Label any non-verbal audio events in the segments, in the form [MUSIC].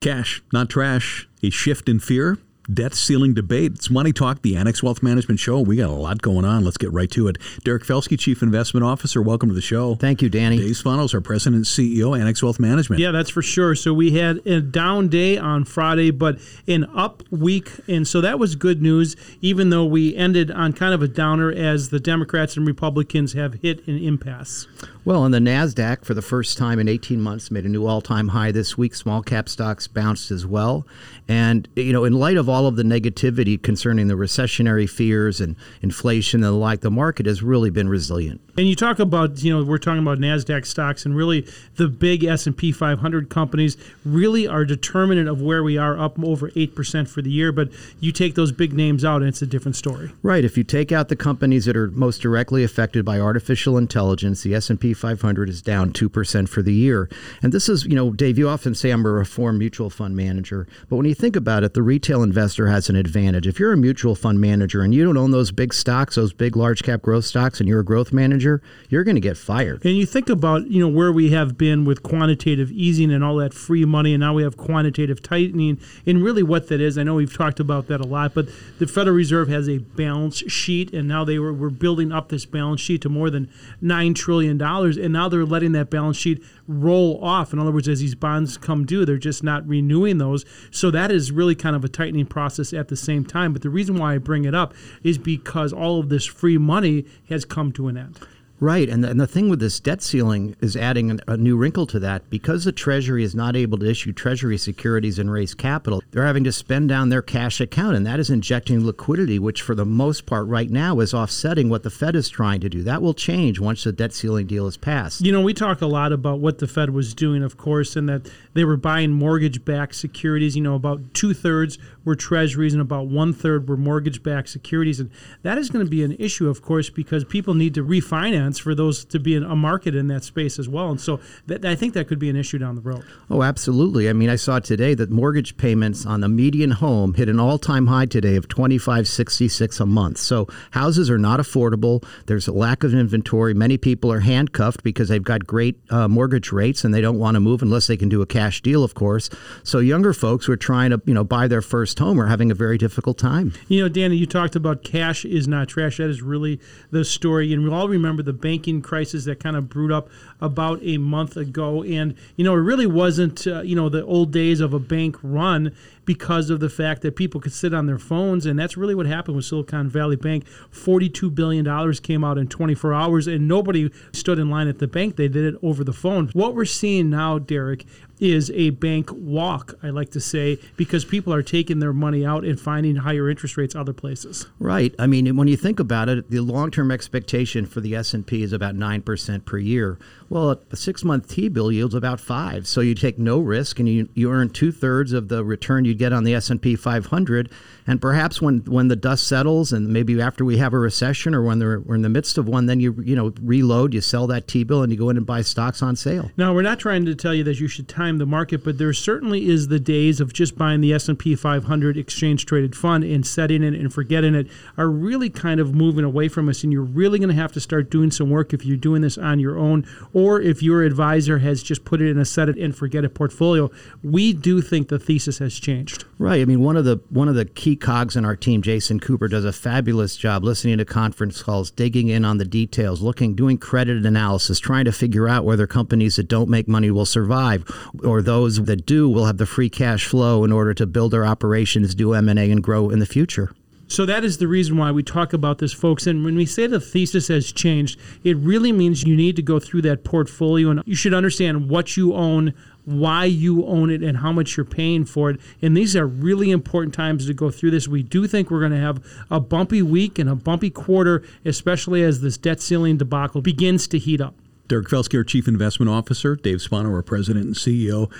Cash, not trash. A shift in fear debt ceiling debate. It's Money Talk, the Annex Wealth Management Show. We got a lot going on. Let's get right to it. Derek Felske, Chief Investment Officer, welcome to the show. Thank you, Danny. Dave Spanos, our President and CEO, Annex Wealth Management. Yeah, that's for sure. So we had a down day on Friday, but an up week. And so that was good news, even though we ended on kind of a downer as the Democrats and Republicans have hit an impasse. Well, and the NASDAQ, for the first time in 18 months, made a new all time high this week. Small cap stocks bounced as well. And, you know, in light of all of the negativity concerning the recessionary fears and inflation and the like, the market has really been resilient. And you talk about, you know, we're talking about Nasdaq stocks, and really the big S and P 500 companies really are determinant of where we are, up over eight percent for the year. But you take those big names out, and it's a different story. Right. If you take out the companies that are most directly affected by artificial intelligence, the S and P 500 is down two percent for the year. And this is, you know, Dave, you often say I'm a reform mutual fund manager, but when you think about it, the retail investor has an advantage. If you're a mutual fund manager and you don't own those big stocks, those big large cap growth stocks, and you're a growth manager manager, you're going to get fired. And you think about you know where we have been with quantitative easing and all that free money, and now we have quantitative tightening. And really, what that is, I know we've talked about that a lot, but the Federal Reserve has a balance sheet, and now they were, were building up this balance sheet to more than nine trillion dollars, and now they're letting that balance sheet roll off. In other words, as these bonds come due, they're just not renewing those. So that is really kind of a tightening process at the same time. But the reason why I bring it up is because all of this free money has come to an end. Right, and the, and the thing with this debt ceiling is adding a new wrinkle to that. Because the Treasury is not able to issue Treasury securities and raise capital, they're having to spend down their cash account, and that is injecting liquidity, which for the most part right now is offsetting what the Fed is trying to do. That will change once the debt ceiling deal is passed. You know, we talk a lot about what the Fed was doing, of course, and that they were buying mortgage-backed securities. You know, about two thirds were Treasuries, and about one third were mortgage-backed securities, and that is going to be an issue, of course, because people need to refinance for those to be in a market in that space as well. And so that, I think that could be an issue down the road. Oh, absolutely. I mean, I saw today that mortgage payments on the median home hit an all-time high today of 2566 a month. So houses are not affordable. There's a lack of inventory. Many people are handcuffed because they've got great uh, mortgage rates and they don't want to move unless they can do a cash deal, of course. So younger folks who are trying to, you know, buy their first home are having a very difficult time. You know, Danny, you talked about cash is not trash. That is really the story. And we all remember the banking crisis that kind of brewed up about a month ago. And, you know, it really wasn't, uh, you know, the old days of a bank run because of the fact that people could sit on their phones. And that's really what happened with Silicon Valley Bank. $42 billion came out in 24 hours, and nobody stood in line at the bank. They did it over the phone. What we're seeing now, Derek, is a bank walk, I like to say, because people are taking their money out and finding higher interest rates other places. Right. I mean, when you think about it, the long-term expectation for the S&P is about 9% per year. Well, a six-month T-bill yields about 5. So you take no risk and you, you earn two-thirds of the return you'd get on the S&P 500 and perhaps when, when the dust settles and maybe after we have a recession or when we're in the midst of one, then you you know reload, you sell that T-bill and you go in and buy stocks on sale. Now, we're not trying to tell you that you should time the market, but there certainly is the days of just buying the S&P 500 exchange traded fund and setting it and forgetting it are really kind of moving away from us and you're really going to have to start doing some work if you're doing this on your own or if your advisor has just put it in a set it and forget it portfolio. We do think the thesis has changed. Right. I mean, one of the one of the key cogs in our team, Jason Cooper, does a fabulous job listening to conference calls, digging in on the details, looking, doing credit analysis, trying to figure out whether companies that don't make money will survive, or those that do will have the free cash flow in order to build their operations, do M and A, and grow in the future. So that is the reason why we talk about this, folks. And when we say the thesis has changed, it really means you need to go through that portfolio and you should understand what you own, why you own it and how much you're paying for it. And these are really important times to go through this. We do think we're going to have a bumpy week and a bumpy quarter, especially as this debt ceiling debacle begins to heat up. Derek Felske, our Chief Investment Officer, Dave Spano, our President and CEO.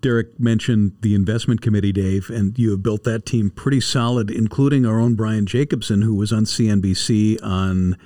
Derek mentioned the investment committee, Dave, and you have built that team pretty solid, including our own Brian Jacobsen, who was on CNBC on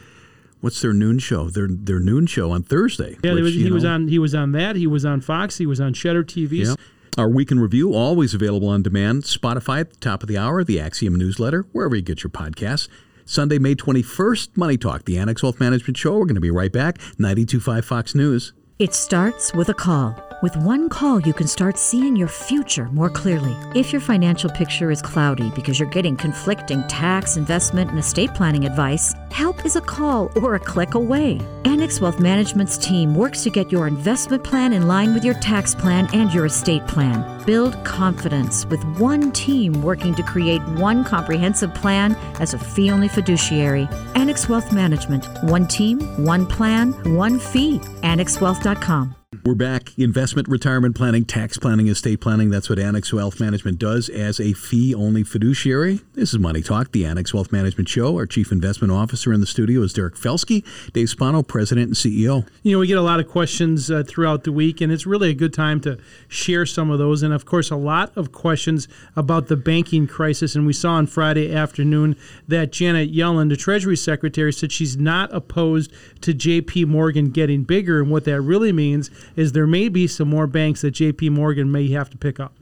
what's their noon show? Their their noon show on Thursday. Yeah, which, was, he you was on he was on that. He was on Fox. He was on Cheddar TV. Yeah. Our week in review, always available on demand, Spotify at the top of the hour, the Axiom newsletter, wherever you get your podcasts. Sunday, May 21st, Money Talk, the Annex Wealth Management Show. We're going to be right back. 92.5 Fox News. It starts with a call. With one call, you can start seeing your future more clearly. If your financial picture is cloudy because you're getting conflicting tax, investment, and estate planning advice, help is a call or a click away. Annex Wealth Management's team works to get your investment plan in line with your tax plan and your estate plan. Build confidence with one team working to create one comprehensive plan as a fee only fiduciary. Annex Wealth Management. One team, one plan, one fee. AnnexWealth.com. We're back. Investment, retirement planning, tax planning, estate planning. That's what Annex Wealth Management does as a fee only fiduciary. This is Money Talk, the Annex Wealth Management Show. Our Chief Investment Officer in the studio is Derek Felske. Dave Spano, President and CEO. You know, we get a lot of questions uh, throughout the week, and it's really a good time to share some of those. And of course, a lot of questions about the banking crisis. And we saw on Friday afternoon that Janet Yellen, the Treasury Secretary, said she's not opposed to JP Morgan getting bigger. And what that really means is there may be some more banks that JP Morgan may have to pick up.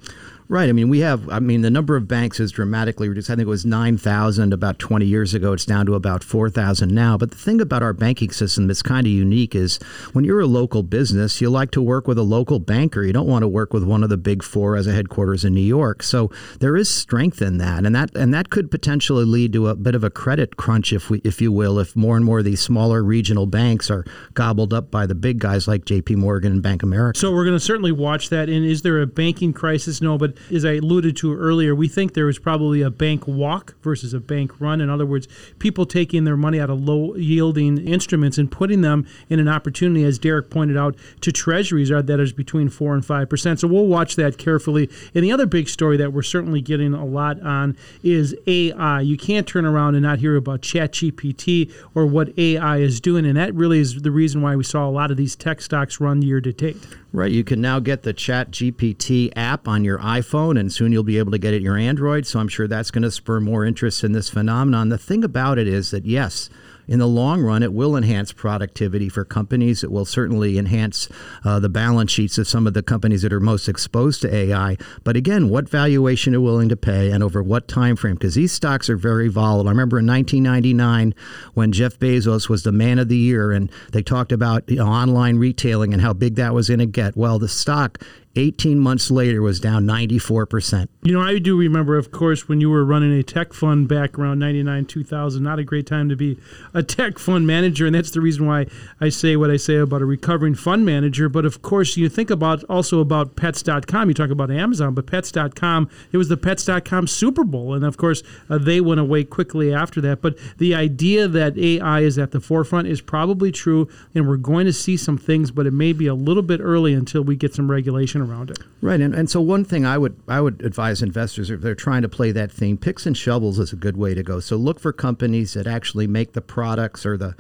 Right. I mean, we have, I mean, the number of banks is dramatically reduced. I think it was 9,000 about 20 years ago. It's down to about 4,000 now. But the thing about our banking system that's kind of unique is when you're a local business, you like to work with a local banker. You don't want to work with one of the big four as a headquarters in New York. So there is strength in that. And that, and that could potentially lead to a bit of a credit crunch, if we, if you will, if more and more of these smaller regional banks are gobbled up by the big guys like JP Morgan and Bank America. So we're going to certainly watch that. And is there a banking crisis? No, but as I alluded to earlier, we think there was probably a bank walk versus a bank run. In other words, people taking their money out of low yielding instruments and putting them in an opportunity, as Derek pointed out, to treasuries that is between four and five percent. So we'll watch that carefully. And the other big story that we're certainly getting a lot on is AI. You can't turn around and not hear about ChatGPT or what AI is doing, and that really is the reason why we saw a lot of these tech stocks run year to date. Right. You can now get the Chat GPT app on your iPhone, and soon you'll be able to get it your Android. So I'm sure that's going to spur more interest in this phenomenon. The thing about it is that, yes, in the long run, it will enhance productivity for companies. It will certainly enhance uh, the balance sheets of some of the companies that are most exposed to AI. But again, what valuation are willing to pay and over what time frame? Because these stocks are very volatile. I remember in 1999 when Jeff Bezos was the man of the year, and they talked about you know, online retailing and how big that was going to get. Well, the stock 18 months later was down 94%. You know, I do remember, of course, when you were running a tech fund back around 99, 2000, not a great time to be a tech fund manager. And that's the reason why I say what I say about a recovering fund manager. But of course, you think about also about pets.com. You talk about Amazon, but pets.com, it was the pets.com Super Bowl. And of course, uh, they went away quickly after that. But the idea that AI is at the forefront is probably true. And we're going to see some things, but it may be a little bit early until we get some regulation around it. Right, and, and so one thing I would I would advise investors if they're trying to play that theme, picks and shovels is a good way to go. So look for companies that actually make the products or the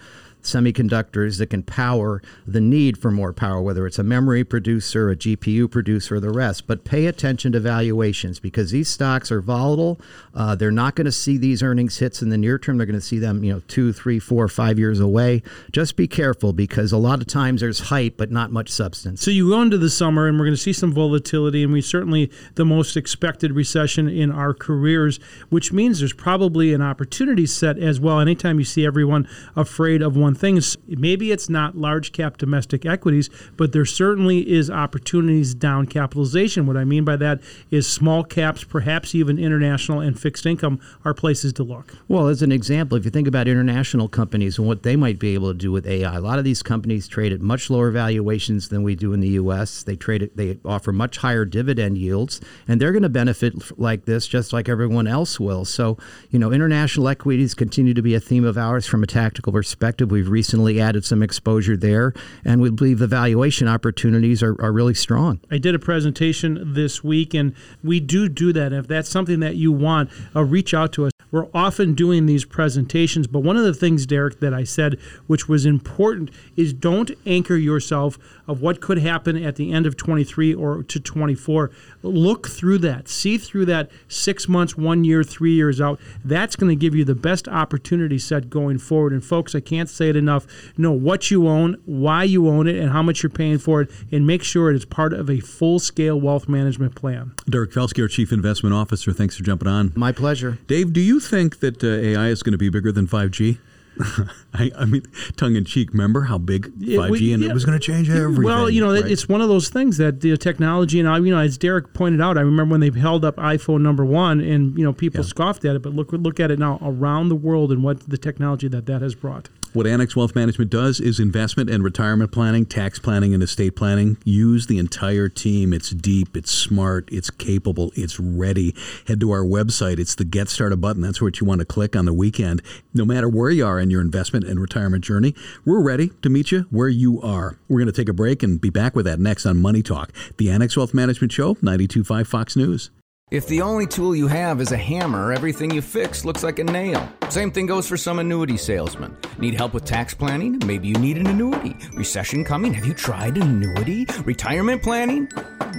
semiconductors that can power the need for more power, whether it's a memory producer, a GPU producer, or the rest. But pay attention to valuations because these stocks are volatile. Uh, they're not going to see these earnings hits in the near term. They're going to see them, you know, two, three, four, five years away. Just be careful because a lot of times there's hype but not much substance. So you go into the summer and we're going to see some volatility, and we certainly the most expected recession in our careers, which means there's probably an opportunity set as well. Anytime you see everyone afraid of one thing, maybe it's not large cap domestic equities, but there certainly is opportunities down capitalization. What I mean by that is small caps, perhaps even international and fixed income are places to look. Well, as an example, if you think about international companies and what they might be able to do with AI, a lot of these companies trade at much lower valuations than we do in the U.S. They trade it, they offer much higher dividend yields, and they're going to benefit like this just like everyone else will. So, you know, international equities continue to be a theme of ours from a tactical perspective. We've recently added some exposure there, and we believe the valuation opportunities are, are really strong. I did a presentation this week, and we do do that. If that's something that you want, uh, reach out to us. We're often doing these presentations, but one of the things, Derek, that I said, which was important, is don't anchor yourself of what could happen at the end of 23 or to 24. Look through that, see through that six months, one year, three years out. That's going to give you the best opportunity set going forward. And folks, I can't say it enough. Know what you own, why you own it, and how much you're paying for it, and make sure it is part of a full scale wealth management plan. Derek Felske, our Chief Investment Officer, thanks for jumping on. My pleasure. Dave, do you think that uh, AI is going to be bigger than 5G? [LAUGHS] I, I, mean, tongue in cheek. Remember how big 5G we, and yeah. it was going to change everything. Well, you know, right? it's one of those things that the technology and I, you know, as Derek pointed out, I remember when they held up iPhone number one, and you know, people yeah. scoffed at it, but look look at it now around the world and what the technology that that has brought. What Annex Wealth Management does is investment and retirement planning, tax planning, and estate planning. Use the entire team. It's deep, it's smart, it's capable, it's ready. Head to our website. It's the Get Started button. That's what you want to click on the weekend. No matter where you are in your investment and retirement journey, we're ready to meet you where you are. We're going to take a break and be back with that next on Money Talk, the Annex Wealth Management Show, 925 Fox News. If the only tool you have is a hammer, everything you fix looks like a nail. Same thing goes for some annuity salesmen. Need help with tax planning? Maybe you need an annuity. Recession coming? Have you tried an annuity? Retirement planning?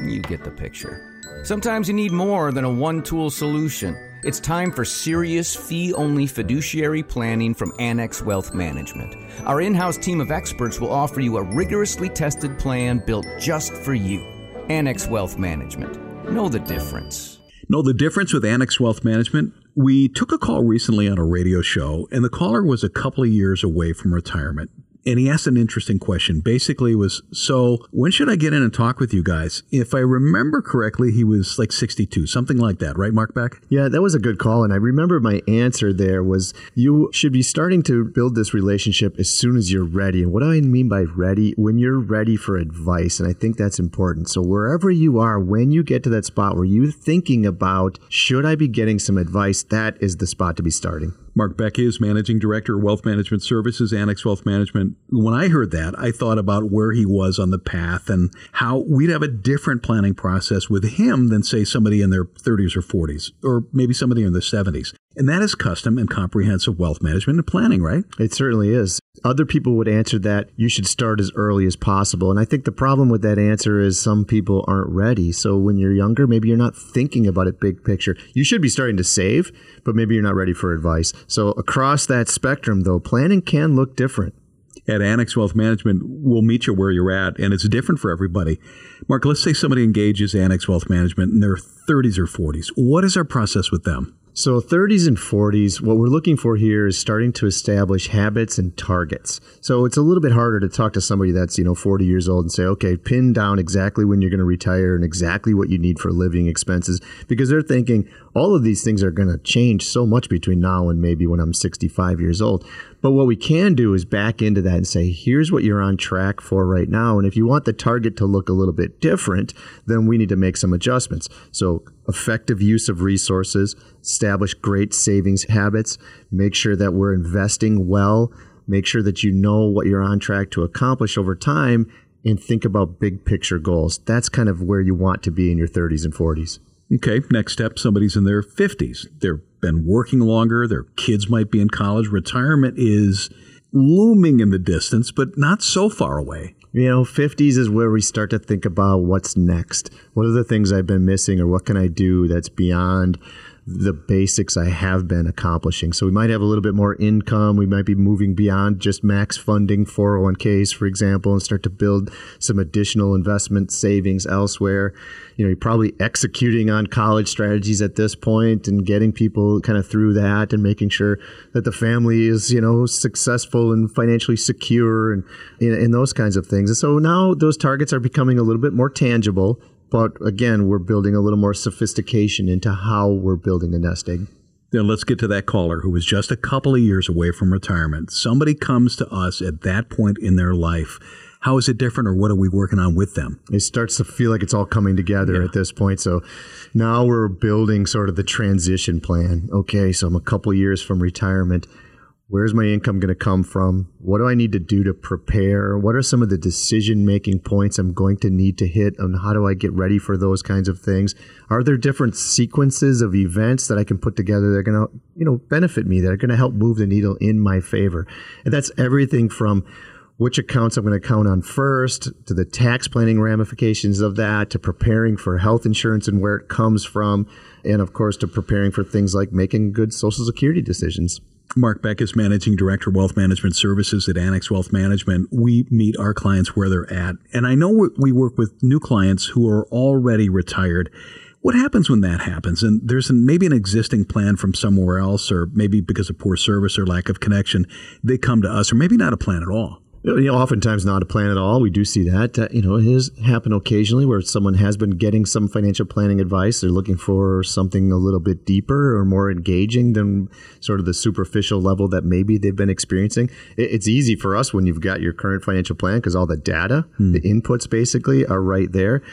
You get the picture. Sometimes you need more than a one tool solution. It's time for serious fee only fiduciary planning from Annex Wealth Management. Our in house team of experts will offer you a rigorously tested plan built just for you. Annex Wealth Management. Know the difference. Know the difference with Annex Wealth Management? We took a call recently on a radio show, and the caller was a couple of years away from retirement and he asked an interesting question. Basically, was so when should I get in and talk with you guys? If I remember correctly, he was like 62, something like that, right, Mark Beck? Yeah, that was a good call. And I remember my answer there was you should be starting to build this relationship as soon as you're ready. And what do I mean by ready? When you're ready for advice. And I think that's important. So wherever you are, when you get to that spot where you're thinking about, should I be getting some advice? That is the spot to be starting. Mark Beck is Managing Director of Wealth Management Services, Annex Wealth Management. When I heard that, I thought about where he was on the path and how we'd have a different planning process with him than, say, somebody in their 30s or 40s, or maybe somebody in their 70s. And that is custom and comprehensive wealth management and planning, right? It certainly is. Other people would answer that you should start as early as possible. And I think the problem with that answer is some people aren't ready. So when you're younger, maybe you're not thinking about it big picture. You should be starting to save, but maybe you're not ready for advice. So across that spectrum, though, planning can look different. At Annex Wealth Management, we'll meet you where you're at, and it's different for everybody. Mark, let's say somebody engages Annex Wealth Management in their 30s or 40s. What is our process with them? So, 30s and 40s, what we're looking for here is starting to establish habits and targets. So, it's a little bit harder to talk to somebody that's, you know, 40 years old and say, okay, pin down exactly when you're going to retire and exactly what you need for living expenses because they're thinking all of these things are going to change so much between now and maybe when I'm 65 years old. But what we can do is back into that and say, here's what you're on track for right now. And if you want the target to look a little bit different, then we need to make some adjustments. So, effective use of resources, establish great savings habits, make sure that we're investing well, make sure that you know what you're on track to accomplish over time, and think about big picture goals. That's kind of where you want to be in your 30s and 40s. Okay, next step somebody's in their 50s. They've been working longer, their kids might be in college. Retirement is looming in the distance, but not so far away. You know, 50s is where we start to think about what's next. What are the things I've been missing, or what can I do that's beyond the basics I have been accomplishing. So we might have a little bit more income. We might be moving beyond just max funding 401ks, for example, and start to build some additional investment savings elsewhere. You know, you're probably executing on college strategies at this point and getting people kind of through that and making sure that the family is, you know, successful and financially secure and, and those kinds of things. And so now those targets are becoming a little bit more tangible but again, we're building a little more sophistication into how we're building a nest egg. Then let's get to that caller who was just a couple of years away from retirement. Somebody comes to us at that point in their life. How is it different, or what are we working on with them? It starts to feel like it's all coming together yeah. at this point. So now we're building sort of the transition plan. Okay, so I'm a couple years from retirement Where's my income going to come from? What do I need to do to prepare? What are some of the decision making points I'm going to need to hit? And how do I get ready for those kinds of things? Are there different sequences of events that I can put together that are going to, you know, benefit me, that are going to help move the needle in my favor? And that's everything from which accounts I'm going to count on first, to the tax planning ramifications of that, to preparing for health insurance and where it comes from, and of course to preparing for things like making good Social Security decisions. Mark Beck is Managing Director, Wealth Management Services at Annex Wealth Management. We meet our clients where they're at. And I know we work with new clients who are already retired. What happens when that happens? And there's an, maybe an existing plan from somewhere else, or maybe because of poor service or lack of connection, they come to us, or maybe not a plan at all you know, oftentimes not a plan at all. We do see that. Uh, you know, it has happened occasionally where someone has been getting some financial planning advice. They're looking for something a little bit deeper or more engaging than sort of the superficial level that maybe they've been experiencing. It, it's easy for us when you've got your current financial plan because all the data, hmm. the inputs basically are right there.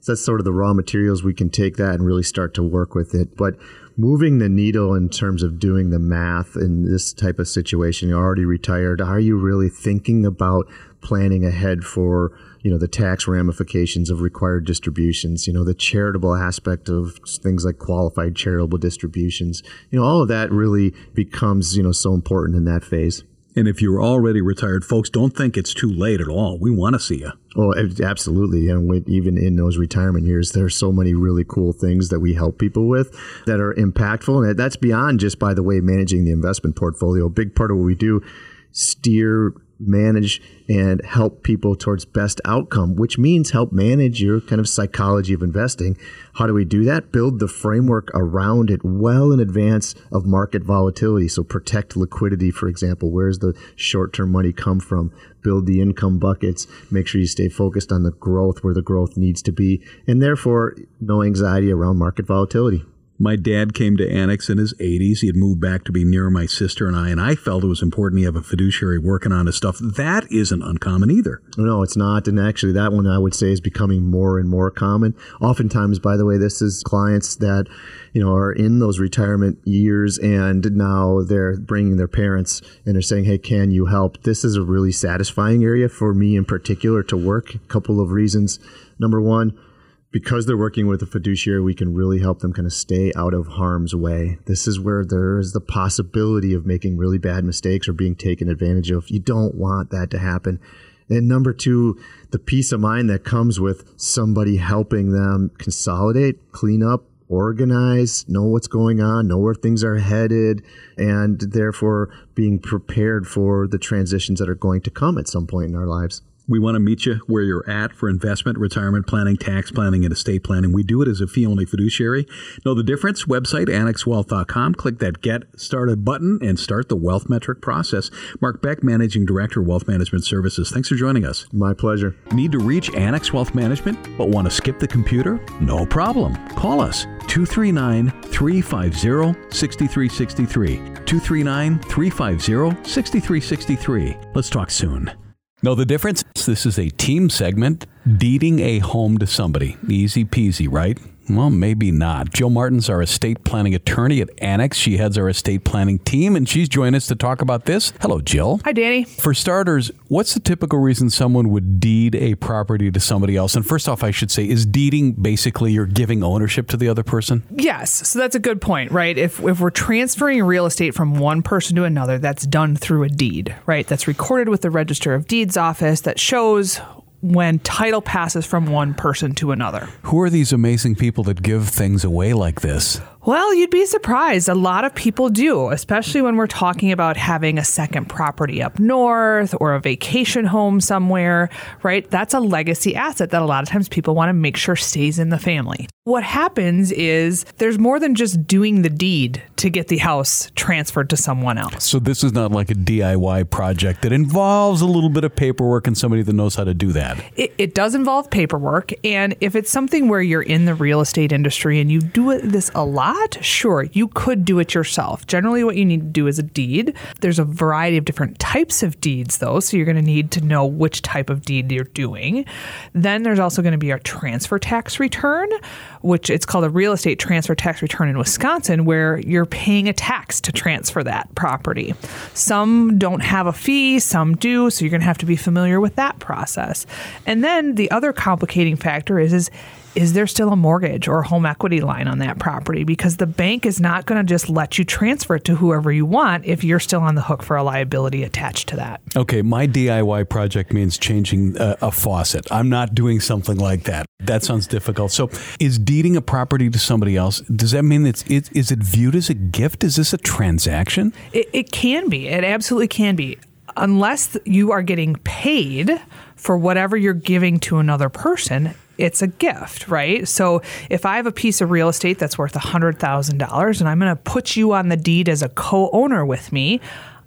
So that's sort of the raw materials we can take that and really start to work with it. But moving the needle in terms of doing the math in this type of situation you're already retired. Are you really thinking about planning ahead for you know the tax ramifications of required distributions you know the charitable aspect of things like qualified charitable distributions? You know all of that really becomes you know so important in that phase and if you're already retired, folks, don't think it's too late at all. We want to see you. Oh, absolutely. And even in those retirement years, there's so many really cool things that we help people with that are impactful. And that's beyond just, by the way, managing the investment portfolio. A big part of what we do, steer manage and help people towards best outcome, which means help manage your kind of psychology of investing. How do we do that? Build the framework around it well in advance of market volatility. So protect liquidity, for example. Where's the short term money come from? Build the income buckets. Make sure you stay focused on the growth where the growth needs to be. And therefore, no anxiety around market volatility. My dad came to Annex in his 80s. He had moved back to be near my sister and I, and I felt it was important to have a fiduciary working on his stuff. That isn't uncommon either. No, it's not. And actually, that one I would say is becoming more and more common. Oftentimes, by the way, this is clients that you know are in those retirement years and now they're bringing their parents and they're saying hey can you help this is a really satisfying area for me in particular to work a couple of reasons number one because they're working with a fiduciary, we can really help them kind of stay out of harm's way. This is where there is the possibility of making really bad mistakes or being taken advantage of. You don't want that to happen. And number two, the peace of mind that comes with somebody helping them consolidate, clean up, organize, know what's going on, know where things are headed, and therefore being prepared for the transitions that are going to come at some point in our lives. We want to meet you where you're at for investment, retirement planning, tax planning, and estate planning. We do it as a fee only fiduciary. Know the difference? Website annexwealth.com. Click that Get Started button and start the wealth metric process. Mark Beck, Managing Director, Wealth Management Services. Thanks for joining us. My pleasure. Need to reach Annex Wealth Management but want to skip the computer? No problem. Call us 239 350 6363. 239 350 6363. Let's talk soon. Know the difference? This is a team segment, deeding a home to somebody. Easy peasy, right? Well, maybe not. Jill Martin's our estate planning attorney at Annex. She heads our estate planning team, and she's joining us to talk about this. Hello, Jill. Hi, Danny. For starters, what's the typical reason someone would deed a property to somebody else? And first off, I should say, is deeding basically you're giving ownership to the other person? Yes. So that's a good point, right? If, if we're transferring real estate from one person to another, that's done through a deed, right? That's recorded with the Register of Deeds office that shows when title passes from one person to another. Who are these amazing people that give things away like this? Well, you'd be surprised. A lot of people do, especially when we're talking about having a second property up north or a vacation home somewhere, right? That's a legacy asset that a lot of times people want to make sure stays in the family. What happens is there's more than just doing the deed to get the house transferred to someone else. So this is not like a DIY project that involves a little bit of paperwork and somebody that knows how to do that. It, it does involve paperwork. And if it's something where you're in the real estate industry and you do this a lot, sure, you could do it yourself. Generally, what you need to do is a deed. There's a variety of different types of deeds, though, so you're going to need to know which type of deed you're doing. Then there's also going to be a transfer tax return, which it's called a real estate transfer tax return in Wisconsin, where you're paying a tax to transfer that property. Some don't have a fee, some do, so you're going to have to be familiar with that process. And then the other complicating factor is is is there still a mortgage or home equity line on that property? Because the bank is not going to just let you transfer it to whoever you want if you're still on the hook for a liability attached to that. Okay, my DIY project means changing a, a faucet. I'm not doing something like that. That sounds difficult. So, is deeding a property to somebody else, does that mean it's, it, is it viewed as a gift? Is this a transaction? It, it can be. It absolutely can be. Unless you are getting paid for whatever you're giving to another person, it's a gift, right? So if I have a piece of real estate that's worth $100,000 and I'm going to put you on the deed as a co owner with me,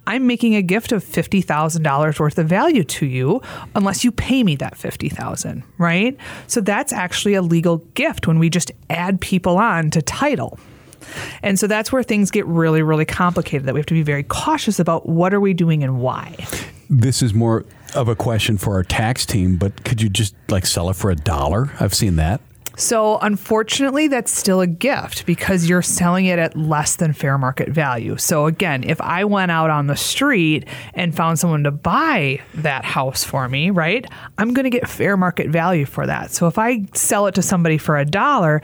I'm making a gift of $50,000 worth of value to you unless you pay me that 50,000, right? So that's actually a legal gift when we just add people on to title. And so that's where things get really really complicated that we have to be very cautious about what are we doing and why. This is more of a question for our tax team, but could you just like sell it for a dollar? I've seen that. So, unfortunately, that's still a gift because you're selling it at less than fair market value. So, again, if I went out on the street and found someone to buy that house for me, right, I'm going to get fair market value for that. So, if I sell it to somebody for a dollar,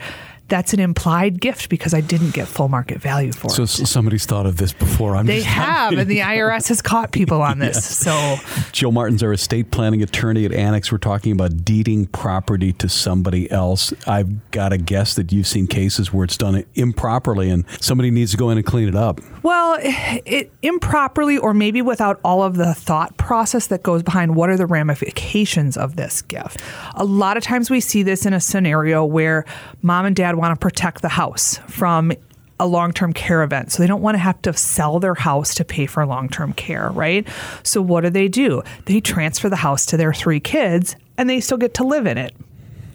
that's an implied gift because I didn't get full market value for so, it. So somebody's thought of this before. I'm they have, and the [LAUGHS] IRS has caught people on this. So Jill Martin's our estate planning attorney at Annex. We're talking about deeding property to somebody else. I've got to guess that you've seen cases where it's done improperly and somebody needs to go in and clean it up. Well, it, it improperly or maybe without all of the thought process that goes behind what are the ramifications of this gift. A lot of times we see this in a scenario where mom and dad want to protect the house from a long term care event. So they don't want to have to sell their house to pay for long term care, right? So what do they do? They transfer the house to their three kids and they still get to live in it.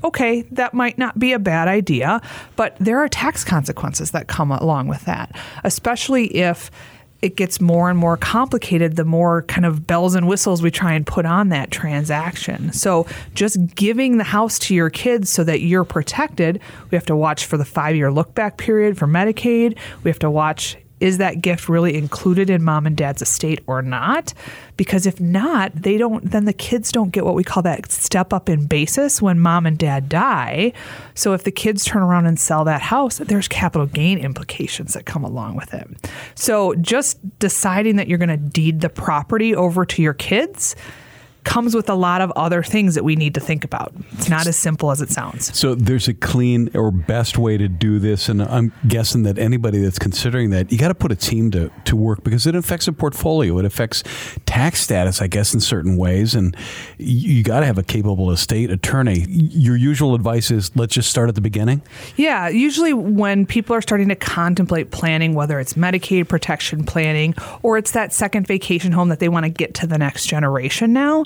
Okay, that might not be a bad idea, but there are tax consequences that come along with that, especially if it gets more and more complicated the more kind of bells and whistles we try and put on that transaction. So just giving the house to your kids so that you're protected, we have to watch for the five year look back period for Medicaid. We have to watch is that gift really included in mom and dad's estate or not? Because if not, they don't then the kids don't get what we call that step up in basis when mom and dad die. So if the kids turn around and sell that house, there's capital gain implications that come along with it. So just deciding that you're going to deed the property over to your kids comes with a lot of other things that we need to think about. It's not as simple as it sounds. So there's a clean or best way to do this, and I'm guessing that anybody that's considering that, you got to put a team to, to work because it affects a portfolio. It affects tax status, I guess, in certain ways, and you, you got to have a capable estate attorney. Your usual advice is let's just start at the beginning. Yeah, usually when people are starting to contemplate planning, whether it's Medicaid protection planning or it's that second vacation home that they want to get to the next generation now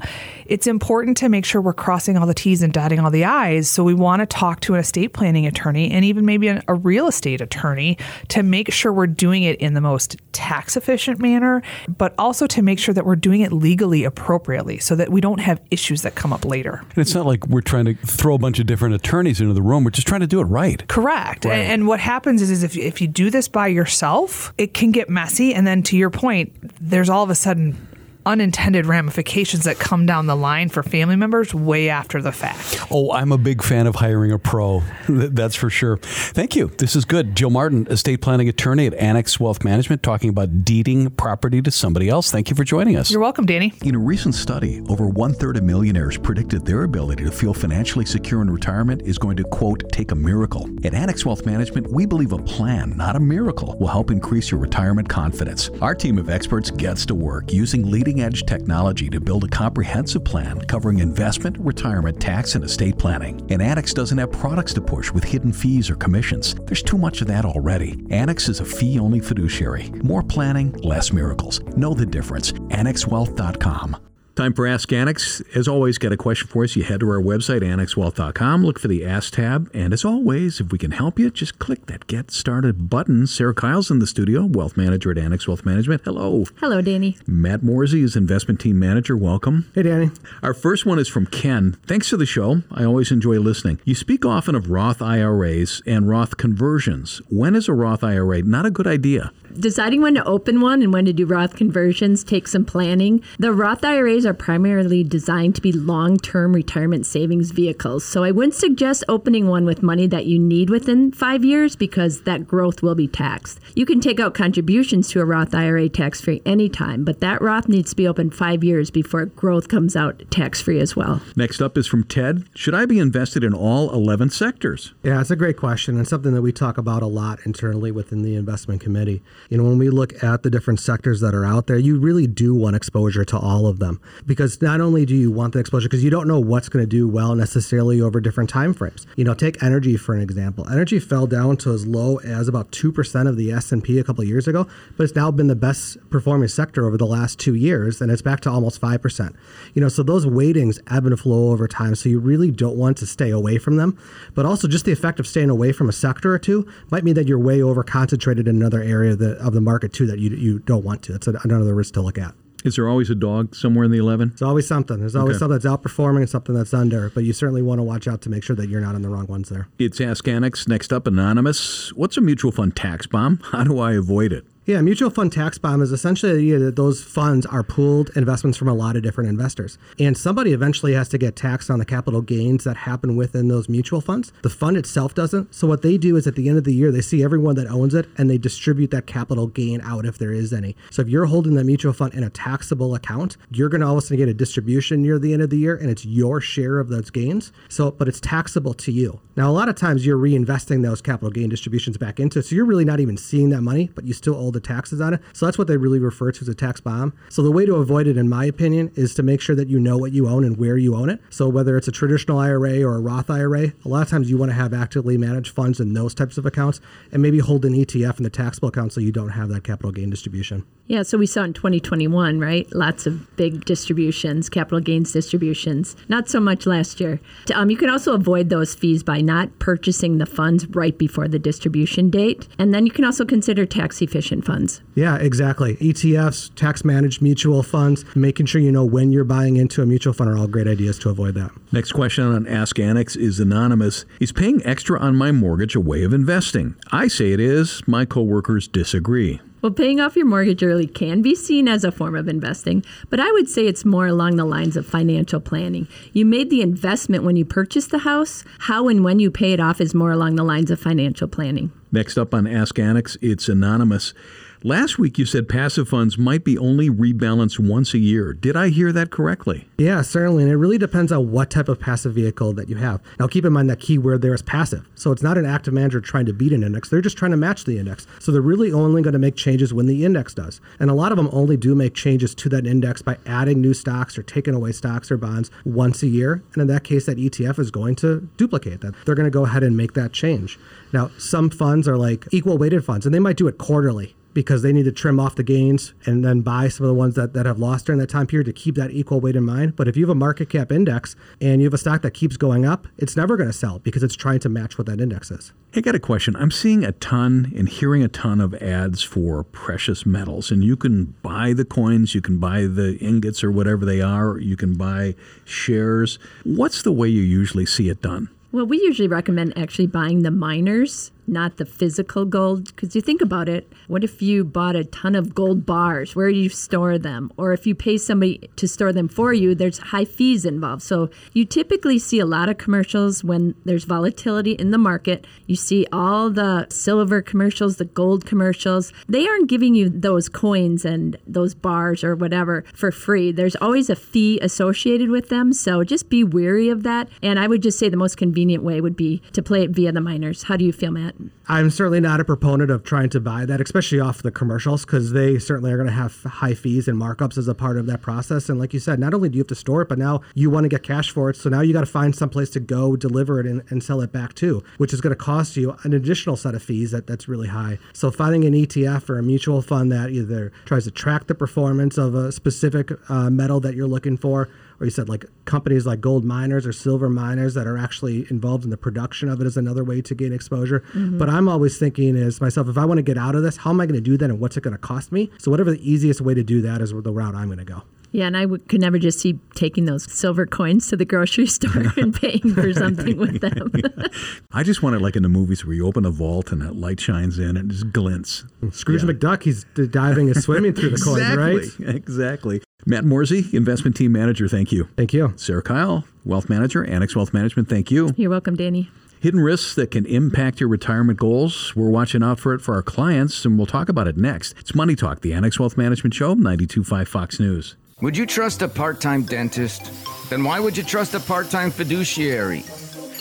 it's important to make sure we're crossing all the T's and dotting all the I's. So we want to talk to an estate planning attorney and even maybe an, a real estate attorney to make sure we're doing it in the most tax efficient manner, but also to make sure that we're doing it legally appropriately so that we don't have issues that come up later. And it's not like we're trying to throw a bunch of different attorneys into the room. We're just trying to do it right. Correct. Right. And, and what happens is, is if, if you do this by yourself, it can get messy. And then to your point, there's all of a sudden unintended ramifications that come down the line for family members way after the fact. Oh, I'm a big fan of hiring a pro. [LAUGHS] That's for sure. Thank you. This is good. Jill Martin, estate planning attorney at Annex Wealth Management, talking about deeding property to somebody else. Thank you for joining us. You're welcome, Danny. In a recent study, over one third of millionaires predicted their ability to feel financially secure in retirement is going to, quote, take a miracle. At Annex Wealth Management, we believe a plan, not a miracle, will help increase your retirement confidence. Our team of experts gets to work using leading edge technology to build a comprehensive plan covering investment, retirement, tax, and estate planning. And Annex doesn't have products to push with hidden fees or commissions. There's too much of that already. Annex is a fee only fiduciary. More planning, less miracles. Know the difference. AnnexWealth.com. Time for Ask Annex. As always, got a question for us. You head to our website, annexwealth.com, look for the Ask tab. And as always, if we can help you, just click that Get Started button. Sarah Kyle's in the studio, wealth manager at Annex Wealth Management. Hello. Hello, Danny. Matt Morsey is investment team manager. Welcome. Hey, Danny. Our first one is from Ken. Thanks for the show. I always enjoy listening. You speak often of Roth IRAs and Roth conversions. When is a Roth IRA not a good idea? Deciding when to open one and when to do Roth conversions takes some planning. The Roth IRAs are primarily designed to be long term retirement savings vehicles. So I wouldn't suggest opening one with money that you need within five years because that growth will be taxed. You can take out contributions to a Roth IRA tax free anytime, but that Roth needs to be open five years before growth comes out tax free as well. Next up is from Ted. Should I be invested in all 11 sectors? Yeah, it's a great question and something that we talk about a lot internally within the investment committee. You know, when we look at the different sectors that are out there, you really do want exposure to all of them because not only do you want the exposure because you don't know what's going to do well necessarily over different time frames. You know, take energy for an example. Energy fell down to as low as about 2% of the S&P a couple years ago, but it's now been the best performing sector over the last 2 years and it's back to almost 5%. You know, so those weightings ebb and flow over time, so you really don't want to stay away from them. But also just the effect of staying away from a sector or two might mean that you're way over concentrated in another area of the, of the market too that you you don't want to. It's another risk to look at. Is there always a dog somewhere in the 11? It's always something. There's always Okay. something that's outperforming and something that's under, but you certainly want to watch out to make sure that you're not on the wrong ones there. It's Ask Annex. Next up, Anonymous. What's a mutual fund tax bomb? [LAUGHS] How do I avoid it? Yeah, mutual fund tax bomb is essentially the idea that those funds are pooled investments from a lot of different investors. And somebody eventually has to get taxed on the capital gains that happen within those mutual funds. The fund itself doesn't. So what they do is at the end of the year, they see everyone that owns it and they distribute that capital gain out if there is any. So if you're holding that mutual fund in a taxable account, you're going to all of a sudden get a distribution near the end of the year and it's your share of those gains. So, but it's taxable to you. Now, a lot of times you're reinvesting those capital gain distributions back into it. So you're really not even seeing that money, but you still owe the taxes on it. So that's what they really refer to as a tax bomb. So the way to avoid it, in my opinion, is to make sure that you know what you own and where you own it. So whether it's a traditional IRA or a Roth IRA, a lot of times you want to have actively managed funds in those types of accounts and maybe hold an ETF in the taxable account so you don't have that capital gain distribution. Yeah, so we saw in 2021, right? Lots of big distributions, capital gains distributions. Not so much last year. Um, you can also avoid those fees by not purchasing the funds right before the distribution date. And then you can also consider tax efficient funds. Yeah, exactly. ETFs, tax managed mutual funds, making sure you know when you're buying into a mutual fund are all great ideas to avoid that. Next question on Ask Annex is anonymous. Is paying extra on my mortgage a way of investing? I say it is. My coworkers disagree. Well, paying off your mortgage early can be seen as a form of investing, but I would say it's more along the lines of financial planning. You made the investment when you purchased the house. How and when you pay it off is more along the lines of financial planning. Next up on Ask Annex, it's anonymous. Last week you said passive funds might be only rebalanced once a year. Did I hear that correctly? Yeah, certainly. And it really depends on what type of passive vehicle that you have. Now, keep in mind that key word there is passive. So it's not an active manager trying to beat an index. They're just trying to match the index. So they're really only going to make changes when the index does. And a lot of them only do make changes to that index by adding new stocks or taking away stocks or bonds once a year. And in that case, that ETF is going to duplicate that. They're going to go ahead and make that change. Now, some funds are like equal weighted funds, and they might do it quarterly because they need to trim off the gains and then buy some of the ones that, that have lost during that time period to keep that equal weight in mind. But if you have a market cap index and you have a stock that keeps going up, it's never going to sell because it's trying to match what that index is. Hey, I got a question. I'm seeing a ton and hearing a ton of ads for precious metals, and you can buy the coins, you can buy the ingots or whatever they are, you can buy shares. What's the way you usually see it done? Well, we usually recommend actually buying the miners, not the physical gold. Because you think about it, what if you bought a ton of gold bars? Where do you store them? Or if you pay somebody to store them for you, there's high fees involved. So you typically see a lot of commercials when there's volatility in the market. You see all the silver commercials, the gold commercials. They aren't giving you those coins and those bars or whatever for free. There's always a fee associated with them. So just be wary of that. And I would just say the most convenient way would be to play it via the miners. How do you feel, Matt? I'm certainly not a proponent of trying to buy that, especially off the commercials, because they certainly are going to have high fees and markups as a part of that process. And like you said, not only do you have to store it, but now you want to get cash for it. So now you got to find some place to go deliver it and, and sell it back too, which is going to cost you an additional set of fees that, that's really high. So finding an ETF or a mutual fund that either tries to track the performance of a specific uh, metal that you're looking for or you said like companies like gold miners or silver miners that are actually involved in the production of it is another way to gain exposure. Mm-hmm. But I'm always thinking is myself, if I want to get out of this, how am I going to do that and what's it going to cost me? So whatever the easiest way to do that is the route I'm going to go. Yeah, and I w- could never just see taking those silver coins to the grocery [LAUGHS] store [LAUGHS] and paying for something with them. [LAUGHS] I just want it like in the movies where you open a vault and that light shines in and it just glints. Scrooge yeah. McDuck, he's diving and swimming through the exactly, coins, right? Exactly. Matt Morsey, investment team manager, thank you. Thank you. Sarah Kyle, wealth manager, Annex Wealth Management, thank you. You're welcome, Danny. Hidden risks that can impact your retirement goals. We're watching out for it for our clients, and we'll talk about it next. It's Money Talk, the Annex Wealth Management Show, 925 Fox News. Would you trust a part time dentist? Then why would you trust a part time fiduciary?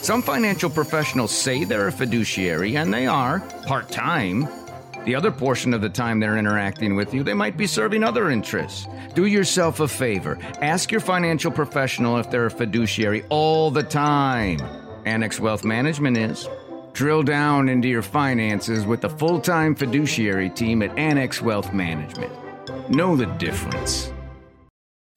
Some financial professionals say they're a fiduciary, and they are part time. The other portion of the time they're interacting with you, they might be serving other interests. Do yourself a favor. Ask your financial professional if they're a fiduciary all the time. Annex Wealth Management is. Drill down into your finances with the full time fiduciary team at Annex Wealth Management. Know the difference.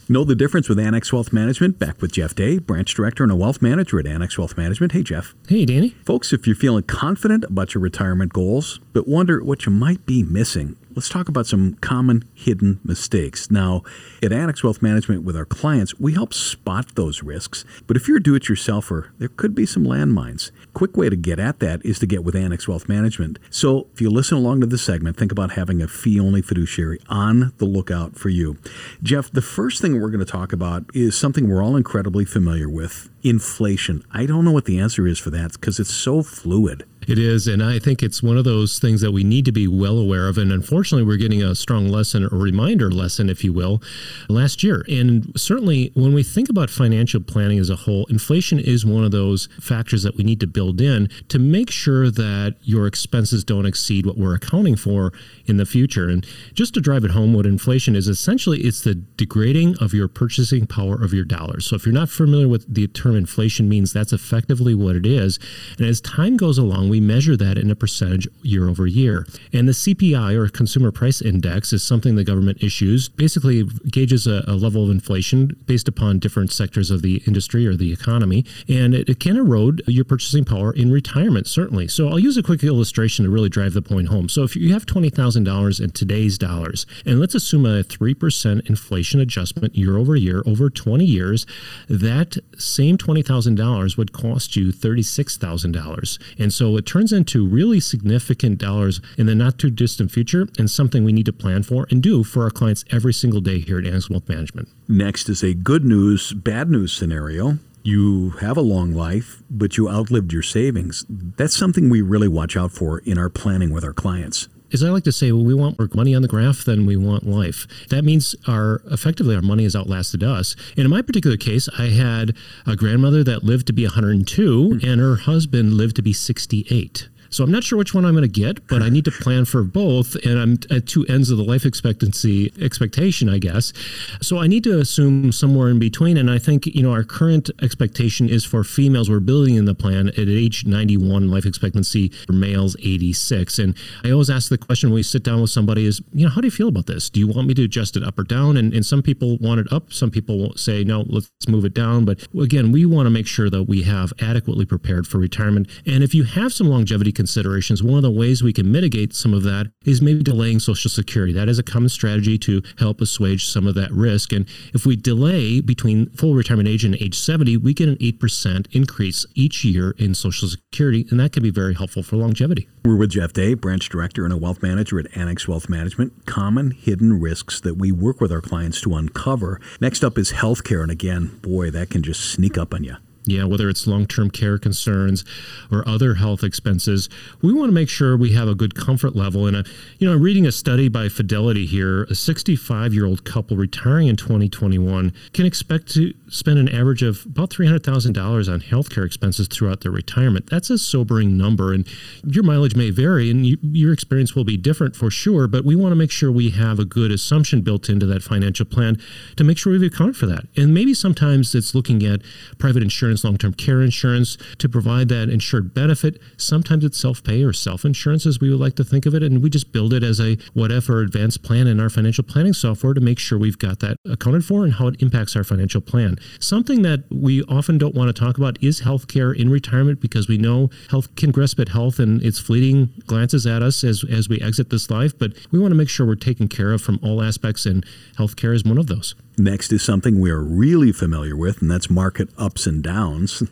Know the difference with Annex Wealth Management? Back with Jeff Day, branch director and a wealth manager at Annex Wealth Management. Hey, Jeff. Hey, Danny. Folks, if you're feeling confident about your retirement goals, but wonder what you might be missing, let's talk about some common hidden mistakes. Now, at Annex Wealth Management with our clients, we help spot those risks. But if you're a do it yourselfer, there could be some landmines. Quick way to get at that is to get with Annex Wealth Management. So if you listen along to this segment, think about having a fee only fiduciary on the lookout for you. Jeff, the first thing we're going to talk about is something we're all incredibly familiar with inflation. I don't know what the answer is for that because it's so fluid. It is, and I think it's one of those things that we need to be well aware of. And unfortunately, we're getting a strong lesson, a reminder lesson, if you will, last year. And certainly, when we think about financial planning as a whole, inflation is one of those factors that we need to build in to make sure that your expenses don't exceed what we're accounting for in the future. And just to drive it home, what inflation is essentially it's the degrading of your purchasing power of your dollars. So if you're not familiar with the term inflation means, that's effectively what it is. And as time goes along, we measure that in a percentage year over year. And the CPI or Consumer Price Index is something the government issues, basically gauges a, a level of inflation based upon different sectors of the industry or the economy. And it, it can erode your purchasing power in retirement, certainly. So I'll use a quick illustration to really drive the point home. So if you have $20,000 in today's dollars, and let's assume a 3% inflation adjustment year over year over 20 years, that same $20,000 would cost you $36,000. And so it turns into really significant dollars in the not too distant future and something we need to plan for and do for our clients every single day here at Annex Wealth Management. Next is a good news, bad news scenario. You have a long life, but you outlived your savings. That's something we really watch out for in our planning with our clients as I like to say, well, we want more money on the graph than we want life. That means our effectively our money has outlasted us. And in my particular case, I had a grandmother that lived to be 102 mm-hmm. and her husband lived to be 68. So I'm not sure which one I'm going to get, but I need to plan for both. And I'm at two ends of the life expectancy expectation, I guess. So I need to assume somewhere in between. And I think, you know, our current expectation is for females, we're building in the plan at age 91 life expectancy, for males 86. And I always ask the question when we sit down with somebody is, you know, how do you feel about this? Do you want me to adjust it up or down? And, and some people want it up. Some people say, no, let's move it down. But again, we want to make sure that we have adequately prepared for retirement. And if you have some longevity considerations. One of the ways we can mitigate some of that is maybe delaying Social Security. That is a common strategy to help assuage some of that risk. And if we delay between full retirement age and age 70, we get an 8% increase each year in Social Security, and that can be very helpful for longevity. We're with Jeff Day, branch director and a wealth manager at Annex Wealth Management. Common hidden risks that we work with our clients to uncover. Next up is healthcare. And again, boy, that can just sneak up on you. Yeah, whether it's long term care concerns or other health expenses, we want to make sure we have a good comfort level. And, a, you know, I'm reading a study by Fidelity here. A 65 year old couple retiring in 2021 can expect to spend an average of about $300,000 on healthcare expenses throughout their retirement. That's a sobering number. And your mileage may vary and you, your experience will be different for sure, but we want to make sure we have a good assumption built into that financial plan to make sure we've accounted for that. And maybe sometimes it's looking at private insurance, long term care insurance to provide that insured benefit. Sometimes it's self pay or self insurance, as we would like to think of it. And we just build it as a whatever advanced plan in our financial planning software to make sure we've got that accounted for and how it impacts our financial plan. Something that we often don't want to talk about is healthcare in retirement because we know health can grasp at health and its fleeting glances at us as, as we exit this life. But we want to make sure we're taken care of from all aspects, and healthcare is one of those. Next is something we are really familiar with, and that's market ups and downs.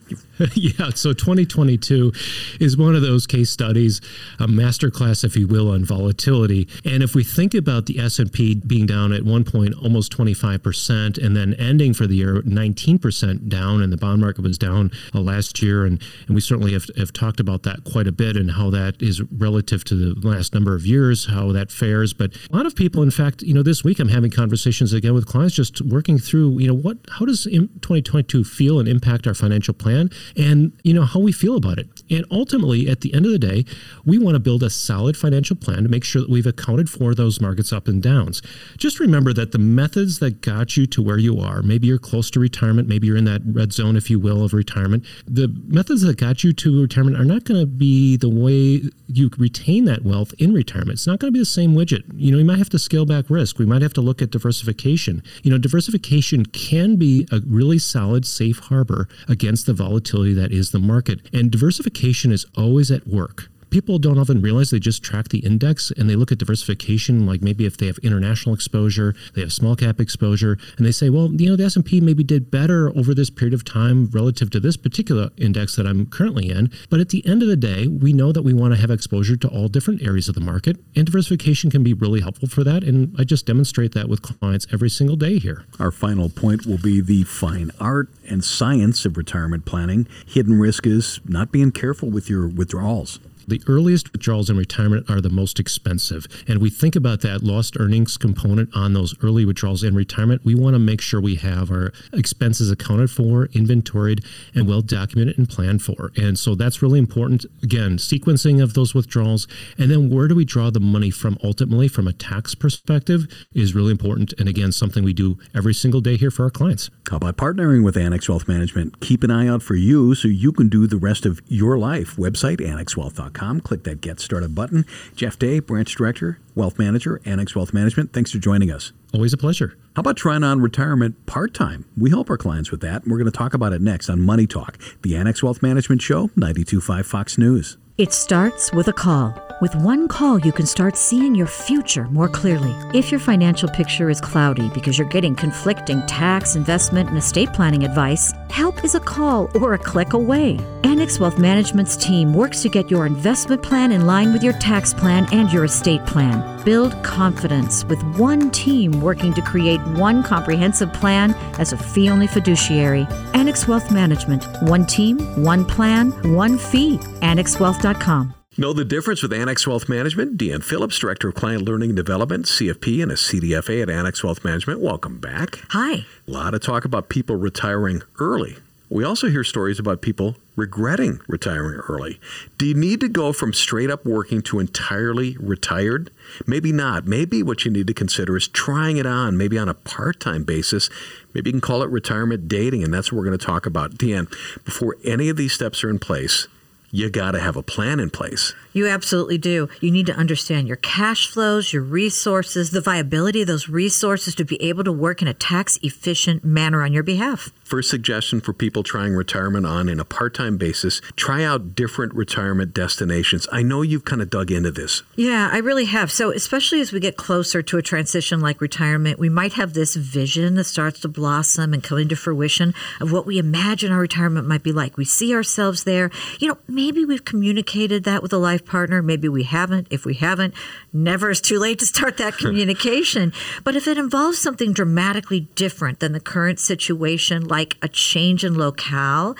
[LAUGHS] yeah, so 2022 is one of those case studies, a masterclass, if you will, on volatility. And if we think about the S&P being down at one point almost 25%, and then ending for the year 19% down, and the bond market was down uh, last year, and, and we certainly have, have talked about that quite a bit and how that is relative to the last number of years, how that fares. But a lot of people, in fact, you know, this week I'm having conversations again with clients just working through, you know, what how does 2022 feel and impact our financial plan and, you know, how we feel about it. And ultimately, at the end of the day, we want to build a solid financial plan to make sure that we've accounted for those markets up and downs. Just remember that the methods that got you to where you are, maybe you're close to retirement, maybe you're in that red zone, if you will, of retirement. The methods that got you to retirement are not going to be the way you retain that wealth in retirement. It's not going to be the same widget. You know, you might have to scale back risk. We might have to look at diversification. You know, diversification can be a really solid safe harbor against the volatility that is the market. And diversification is always at work people don't often realize they just track the index and they look at diversification like maybe if they have international exposure they have small cap exposure and they say well you know the s&p maybe did better over this period of time relative to this particular index that i'm currently in. But at the end of the day we know that we want to have exposure to all different areas of the market and diversification can be really helpful for that and i just demonstrate that with clients every single day here. Our final point will be the fine art and science of retirement planning. Hidden risk is not being careful with your withdrawals the earliest withdrawals in retirement are the most expensive. And we think about that lost earnings component on those early withdrawals in retirement. We want to make sure we have our expenses accounted for, inventoried, and well documented and planned for. And so that's really important. Again, sequencing of those withdrawals. And then where do we draw the money from ultimately from a tax perspective is really important. And again, something we do every single day here for our clients. How about partnering with Annex Wealth Management? Keep an eye out for you so you can do the rest of your life. Website, annexwealth.com Click that Get Started button. Jeff Day, Branch Director, Wealth Manager, Annex Wealth Management. Thanks for joining us. Always a pleasure. How about trying on retirement part time? We help our clients with that. And we're going to talk about it next on Money Talk, the Annex Wealth Management Show, 925 Fox News. It starts with a call. With one call, you can start seeing your future more clearly. If your financial picture is cloudy because you're getting conflicting tax, investment, and estate planning advice, help is a call or a click away. Annex Wealth Management's team works to get your investment plan in line with your tax plan and your estate plan. Build confidence with one team working to create one comprehensive plan as a fee only fiduciary. Annex Wealth Management. One team, one plan, one fee. AnnexWealth.com. Know the difference with Annex Wealth Management? Deanne Phillips, Director of Client Learning and Development, CFP, and a CDFA at Annex Wealth Management. Welcome back. Hi. A lot of talk about people retiring early. We also hear stories about people regretting retiring early. Do you need to go from straight up working to entirely retired? Maybe not. Maybe what you need to consider is trying it on, maybe on a part time basis. Maybe you can call it retirement dating, and that's what we're going to talk about. Deanne, before any of these steps are in place, you got to have a plan in place. You absolutely do. You need to understand your cash flows, your resources, the viability of those resources to be able to work in a tax efficient manner on your behalf. First suggestion for people trying retirement on in a part time basis try out different retirement destinations. I know you've kind of dug into this. Yeah, I really have. So, especially as we get closer to a transition like retirement, we might have this vision that starts to blossom and come into fruition of what we imagine our retirement might be like. We see ourselves there. You know, maybe we've communicated that with a life partner. Maybe we haven't. If we haven't, never is too late to start that [LAUGHS] communication. but if it involves something dramatically different than the current situation, like a change in locale,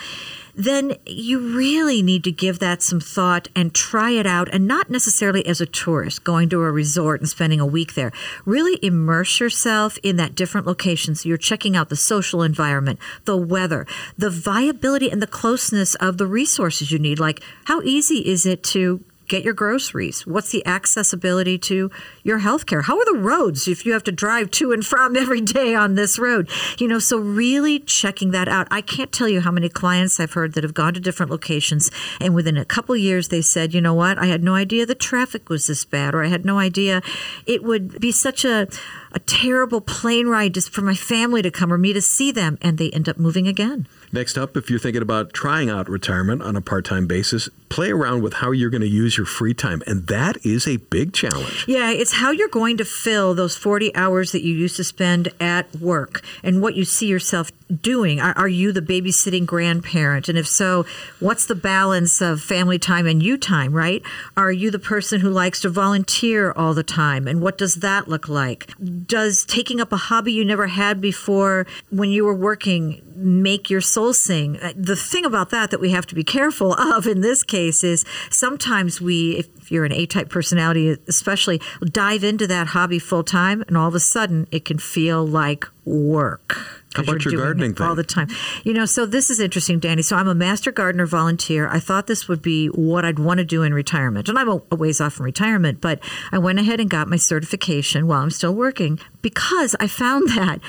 then you really need to give that some thought and try it out and not necessarily as a tourist going to a resort and spending a week there. Really immerse yourself in that different location so you're checking out the social environment, the weather, the viability and the closeness of the resources you need. Like how easy is it to get your groceries? What's the accessibility to your health care? How are the roads if you have to drive to and from [LAUGHS] every day on this road? You know, so really checking that out. I can't tell you how many clients I've heard that have gone to different locations and within a couple years they said, you know what, I had no idea the traffic was this bad or I had no idea it would be such a a terrible plane ride just for my family to come or me to see them and they end up moving again. Next up, if you're thinking about trying out retirement on a part time basis, play around with how you're going to use your free time. And that is a big challenge. Yeah, it's how you're going to fill those 40 hours that you used to spend at work and what you see yourself doing. Are, are you the babysitting grandparent? And if so, what's the balance of family time and you time, right? Are you the person who likes to volunteer all the time? And what does that look like? Does taking up a hobby you never had before when you were working make your soul sing? Uh, the thing about that that we have to be careful [LAUGHS] of in this case is sometimes we, if you're an A type personality, especially, dive into that hobby full time, and all of a sudden it can feel like work. How about your gardening thing? All the time. You know, so this is interesting, Danny. So I'm a master gardener volunteer. I thought this would be what I'd want to do in retirement. And I'm a ways off from retirement, but I went ahead and got my certification while I'm still working because I found [LAUGHS] that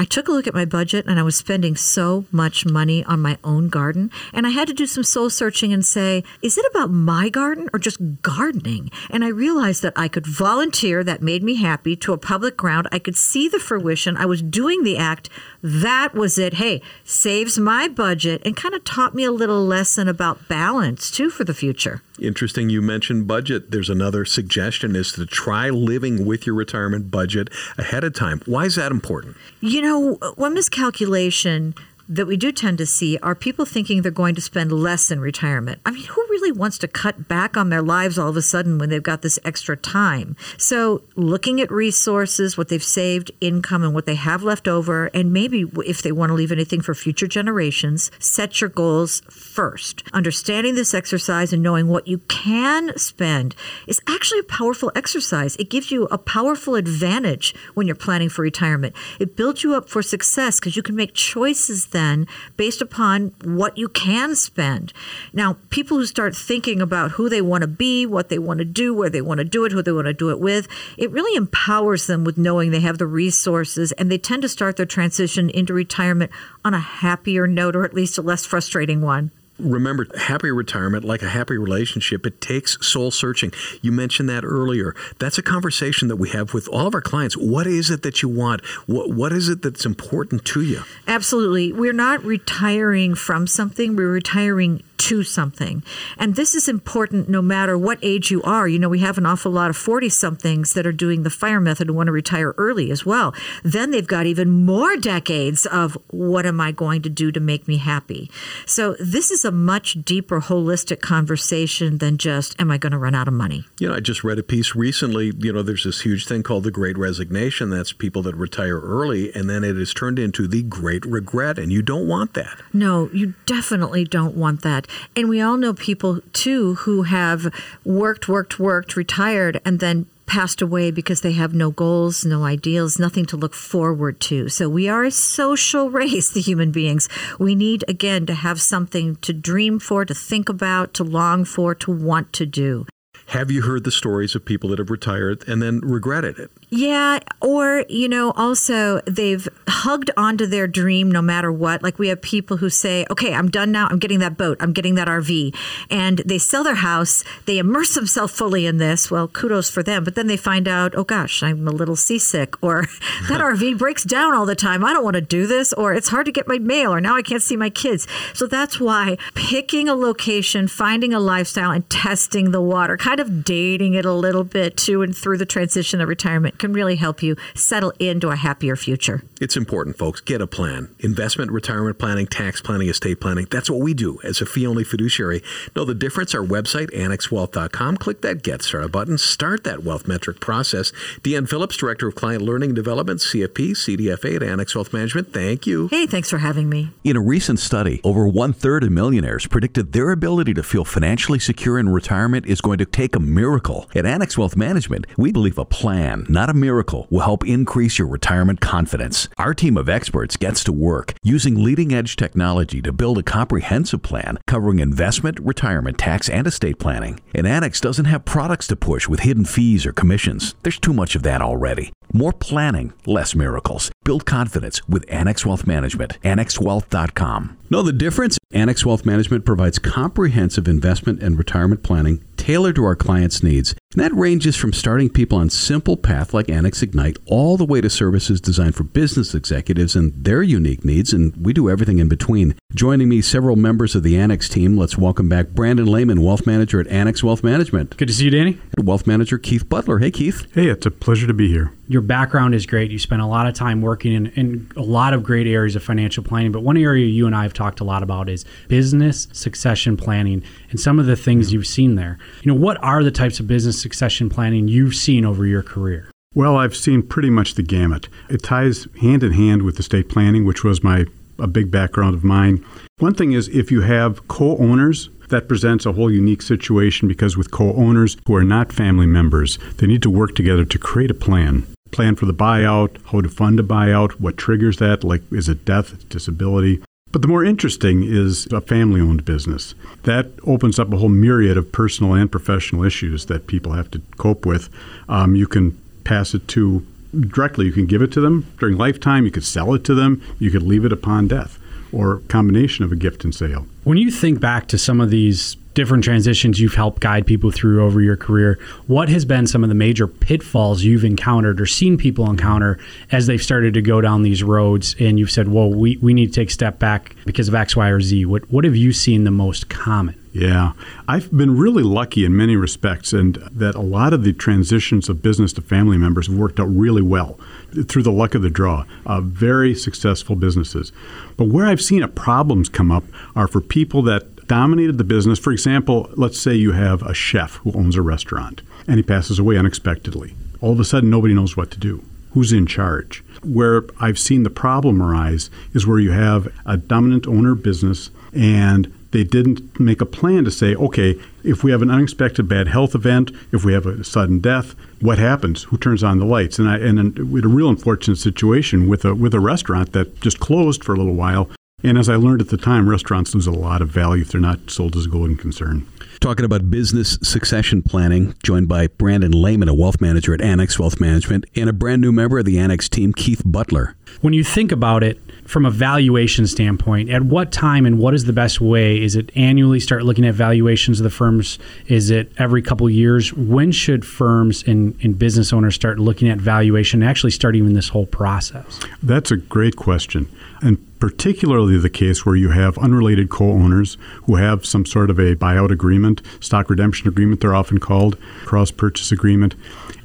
I took a look at my budget and I was spending so much money on my own garden. And I had to do some soul searching and say, is it about my garden or just gardening? And I realized that I could volunteer, that made me happy, to a public ground. I could see the fruition. I was doing the act. That was it. Hey, saves my budget and kind of taught me a little lesson about balance too for the future. Interesting you mentioned budget. There's another suggestion is to try living with your retirement budget ahead of time. Why is that important? You know, one miscalculation that we do tend to see are people thinking they're going to spend less in retirement. I mean, who really wants to cut back on their lives all of a sudden when they've got this extra time? So, looking at resources, what they've saved, income, and what they have left over, and maybe if they want to leave anything for future generations, set your goals first. Understanding this exercise and knowing what you can spend is actually a powerful exercise. It gives you a powerful advantage when you're planning for retirement. It builds you up for success because you can make choices then based upon what you can spend. Now, people who start thinking about who they want to be, what they want to do, where they want to do it, who they want to do it with, it really empowers them with knowing they have the resources and they tend to start their transition into retirement on a happier note or at least a less frustrating one remember, happy retirement, like a happy relationship, it takes soul searching. You mentioned that earlier. That's a conversation that we have with all of our clients. What is it that you want? What, what is it that's important to you? Absolutely. We're not retiring from something, we're retiring to something. And this is important no matter what age you are. You know, we have an awful lot of 40 somethings that are doing the fire method and want to retire early as well. Then they've got even more decades of what am I going to do to make me happy? So this is a much deeper, holistic conversation than just, am I going to run out of money? You know, I just read a piece recently. You know, there's this huge thing called the Great Resignation. That's people that retire early, and then it is turned into the Great Regret. And you don't want that. No, you definitely don't want that. And we all know people too who have worked, worked, worked, retired, and then passed away because they have no goals, no ideals, nothing to look forward to. So we are a social [LAUGHS] race, the human beings. We need, again, to have something to dream for, to think about, to long for, to want to do. Have you heard the stories of people that have retired and then regretted it? Yeah, or, you know, also they've hugged onto their dream no matter what. Like we have people who say, okay, I'm done now. I'm getting that boat. I'm getting that RV. And they sell their house. They immerse themselves fully in this. Well, kudos for them. But then they find out, oh gosh, I'm a little seasick. Or [LAUGHS] that RV [LAUGHS] breaks down all the time. I don't want to do this. Or it's hard to get my mail. Or now I can't see my kids. So that's why picking a location, finding a lifestyle, and testing the water kind of dating it a little bit to and through the transition of retirement can really help you settle into a happier future. It's important, folks. Get a plan. Investment, retirement planning, tax planning, estate planning. That's what we do as a fee only fiduciary. Know the difference? Our website, annexwealth.com. Click that Get Started button. Start that wealth metric process. Deanne Phillips, Director of Client Learning and Development, CFP, CDFA at Annex Wealth Management. Thank you. Hey, thanks for having me. In a recent study, over one third of millionaires predicted their ability to feel financially secure in retirement is going to take a miracle. At Annex Wealth Management, we believe a plan, not a miracle, will help increase your retirement confidence. Our team of experts gets to work using leading edge technology to build a comprehensive plan covering investment, retirement, tax, and estate planning. And Annex doesn't have products to push with hidden fees or commissions. There's too much of that already. More planning, less miracles. Build confidence with Annex Wealth Management. AnnexWealth.com. Know the difference? Annex Wealth Management provides comprehensive investment and retirement planning tailored to our clients' needs. And that ranges from starting people on simple path like Annex Ignite all the way to services designed for business executives and their unique needs, and we do everything in between. Joining me, several members of the Annex team. Let's welcome back Brandon Lehman, Wealth Manager at Annex Wealth Management. Good to see you, Danny. Wealth Manager Keith Butler. Hey, Keith. Hey, it's a pleasure to be here. Your background is great. You spent a lot of time working in, in a lot of great areas of financial planning, but one area you and I have talked a lot about is business succession planning and some of the things you've seen there. You know, what are the types of business succession planning you've seen over your career? Well, I've seen pretty much the gamut. It ties hand in hand with estate planning, which was my a big background of mine. One thing is if you have co-owners that presents a whole unique situation because with co-owners who are not family members, they need to work together to create a plan. Plan for the buyout, how to fund a buyout, what triggers that, like is it death, disability. But the more interesting is a family owned business. That opens up a whole myriad of personal and professional issues that people have to cope with. Um, you can pass it to directly, you can give it to them during lifetime, you could sell it to them, you could leave it upon death, or combination of a gift and sale. When you think back to some of these different transitions you've helped guide people through over your career, what has been some of the major pitfalls you've encountered or seen people encounter as they've started to go down these roads and you've said, well, we, we need to take a step back because of X, Y, or Z? What, what have you seen the most common? Yeah, I've been really lucky in many respects, and that a lot of the transitions of business to family members have worked out really well through the luck of the draw. Uh, very successful businesses. But where I've seen problems come up are for people that dominated the business. For example, let's say you have a chef who owns a restaurant and he passes away unexpectedly. All of a sudden, nobody knows what to do. Who's in charge? Where I've seen the problem arise is where you have a dominant owner business and they didn't make a plan to say, okay, if we have an unexpected bad health event, if we have a sudden death, what happens? Who turns on the lights? And I and had a real unfortunate situation with a with a restaurant that just closed for a little while. And as I learned at the time, restaurants lose a lot of value if they're not sold as a going concern. Talking about business succession planning, joined by Brandon Lehman, a wealth manager at Annex Wealth Management, and a brand new member of the Annex team, Keith Butler. When you think about it from a valuation standpoint, at what time and what is the best way? Is it annually start looking at valuations of the firms? Is it every couple years? When should firms and, and business owners start looking at valuation and actually start even this whole process? That's a great question. And particularly the case where you have unrelated co owners who have some sort of a buyout agreement, stock redemption agreement, they're often called, cross purchase agreement.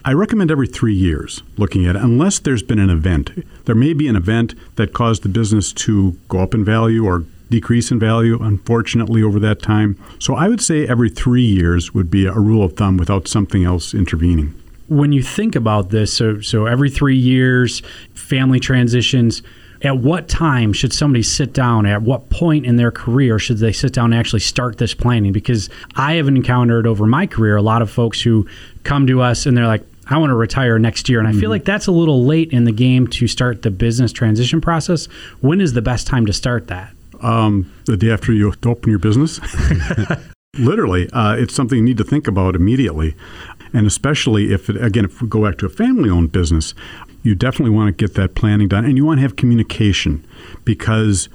I recommend every three years looking at it, unless there's been an event. There may be an event that caused the business to go up in value or decrease in value, unfortunately, over that time. So I would say every three years would be a rule of thumb without something else intervening. When you think about this, so, so every three years, family transitions, at what time should somebody sit down at what point in their career should they sit down and actually start this planning because i have encountered over my career a lot of folks who come to us and they're like I want to retire next year. And I feel like that's a little late in the game to start the business transition process. When is the best time to start that? Um, the day after you open your business. [LAUGHS] Literally, uh, it's something you need to think about immediately. And especially if, it, again, if we go back to a family owned business, you definitely want to get that planning done and you want to have communication because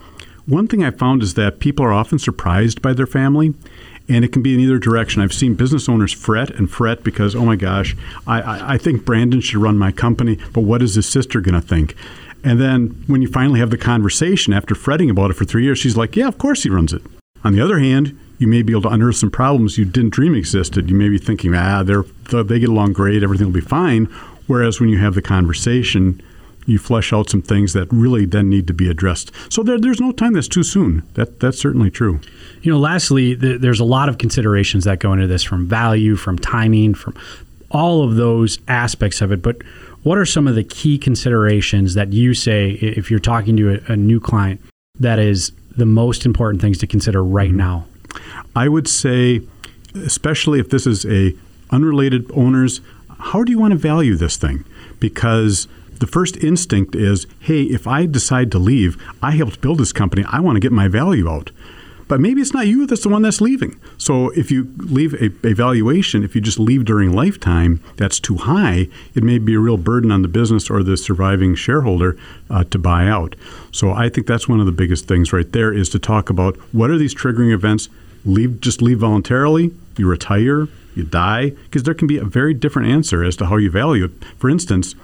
one thing I found is that people are often surprised by their family and it can be in either direction. I've seen business owners fret and fret because, oh my gosh, I, I, I think Brandon should run my company, but what is his sister going to think? And then when you finally have the conversation after fretting about it for three years, she's like, yeah, of course he runs it. On the other hand, you may be able to unearth some problems you didn't dream existed. You may be thinking, ah, they're, they get along great, everything will be fine. Whereas when you have the conversation, you flesh out some things that really then need to be addressed. So there, there's no time that's too soon. That that's certainly true. You know, lastly, th- there's a lot of considerations that go into this, from value, from timing, from all of those aspects of it. But what are some of the key considerations that you say if you're talking to a, a new client that is the most important things to consider right Mm-hmm. now? I would say, especially if this is a unrelated owners, how do you want to value this thing? Because the first instinct is, hey, if I decide to leave, I helped build this company. I want to get my value out. But maybe it's not you that's the one that's leaving. So if you leave a, a valuation, if you just leave during lifetime, that's too high. It may be a real burden on the business or the surviving shareholder uh, to buy out. So I think that's one of the biggest things right there is to talk about what are these triggering events. Leave just leave voluntarily. You retire. You die because there can be a very different answer as to how you value it. For instance,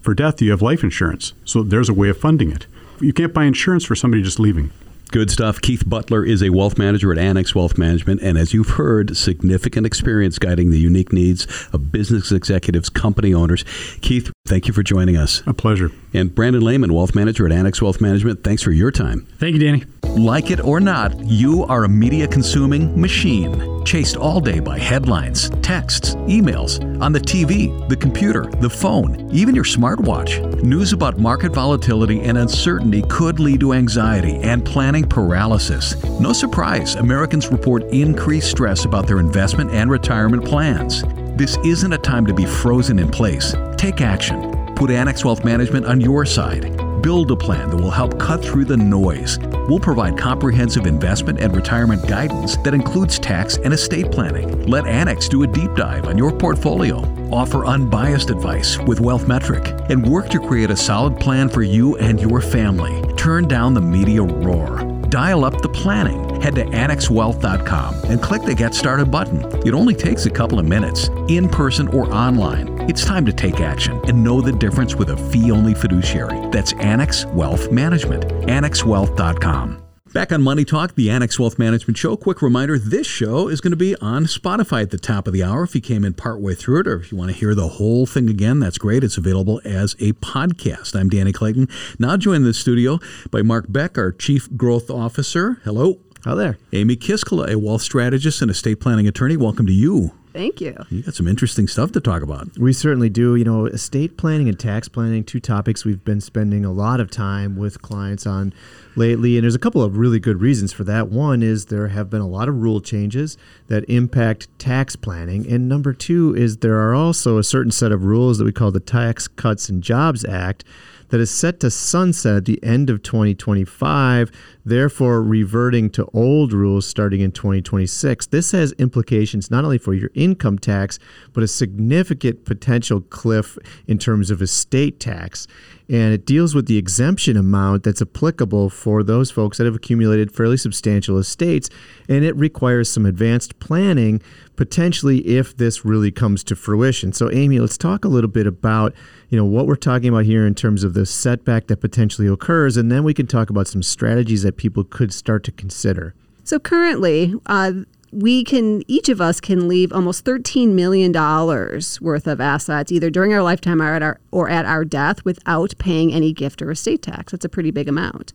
for death, you have life insurance. So there's a way of funding it. You can't buy insurance for somebody just leaving. Good stuff. Keith Butler is a wealth manager at Annex Wealth Management, and as you've heard, significant experience guiding the unique needs of business executives, company owners. Keith, thank you for joining us. A pleasure. And Brandon Lehman, wealth manager at Annex Wealth Management, thanks for your time. Thank you, Danny. Like it or not, you are a media consuming machine, chased all day by headlines, texts, emails, on the TV, the computer, the phone, even your smartwatch. News about market volatility and uncertainty could lead to anxiety and planning paralysis. No surprise, Americans report increased stress about their investment and retirement plans. This isn't a time to be frozen in place. Take action. Put Annex Wealth Management on your side. Build a plan that will help cut through the noise. We'll provide comprehensive investment and retirement guidance that includes tax and estate planning. Let Annex do a deep dive on your portfolio. Offer unbiased advice with Wealth Metric and work to create a solid plan for you and your family. Turn down the media roar. Dial up the planning. Head to annexwealth.com and click the Get Started button. It only takes a couple of minutes, in person or online. It's time to take action and know the difference with a fee only fiduciary. That's Annex Wealth Management. AnnexWealth.com. Back on Money Talk, the Annex Wealth Management Show. Quick reminder this show is going to be on Spotify at the top of the hour. If you came in partway through it, or if you want to hear the whole thing again, that's great. It's available as a podcast. I'm Danny Clayton. Now joined in the studio by Mark Beck, our Chief Growth Officer. Hello. Hello there. Amy Kiskala, a wealth strategist and estate planning attorney. Welcome to you. Thank you. You got some interesting stuff to talk about. We certainly do. You know, estate planning and tax planning, two topics we've been spending a lot of time with clients on lately. And there's a couple of really good reasons for that. One is there have been a lot of rule changes that impact tax planning. And number two is there are also a certain set of rules that we call the Tax Cuts and Jobs Act that is set to sunset at the end of 2025, therefore reverting to old rules starting in 2026. This has implications not only for your income tax, but a significant potential cliff in terms of estate tax. And it deals with the exemption amount that's applicable for those folks that have accumulated fairly substantial estates. And it requires some advanced planning, potentially if this really comes to fruition. So, Amy, let's talk a little bit about you know what we're talking about here in terms of the setback that potentially occurs, and then we can talk about some strategies that people could start to consider. So currently, uh, we can each of us can leave almost thirteen million dollars worth of assets either during our lifetime or at our or at our death without paying any gift or estate tax. That's a pretty big amount.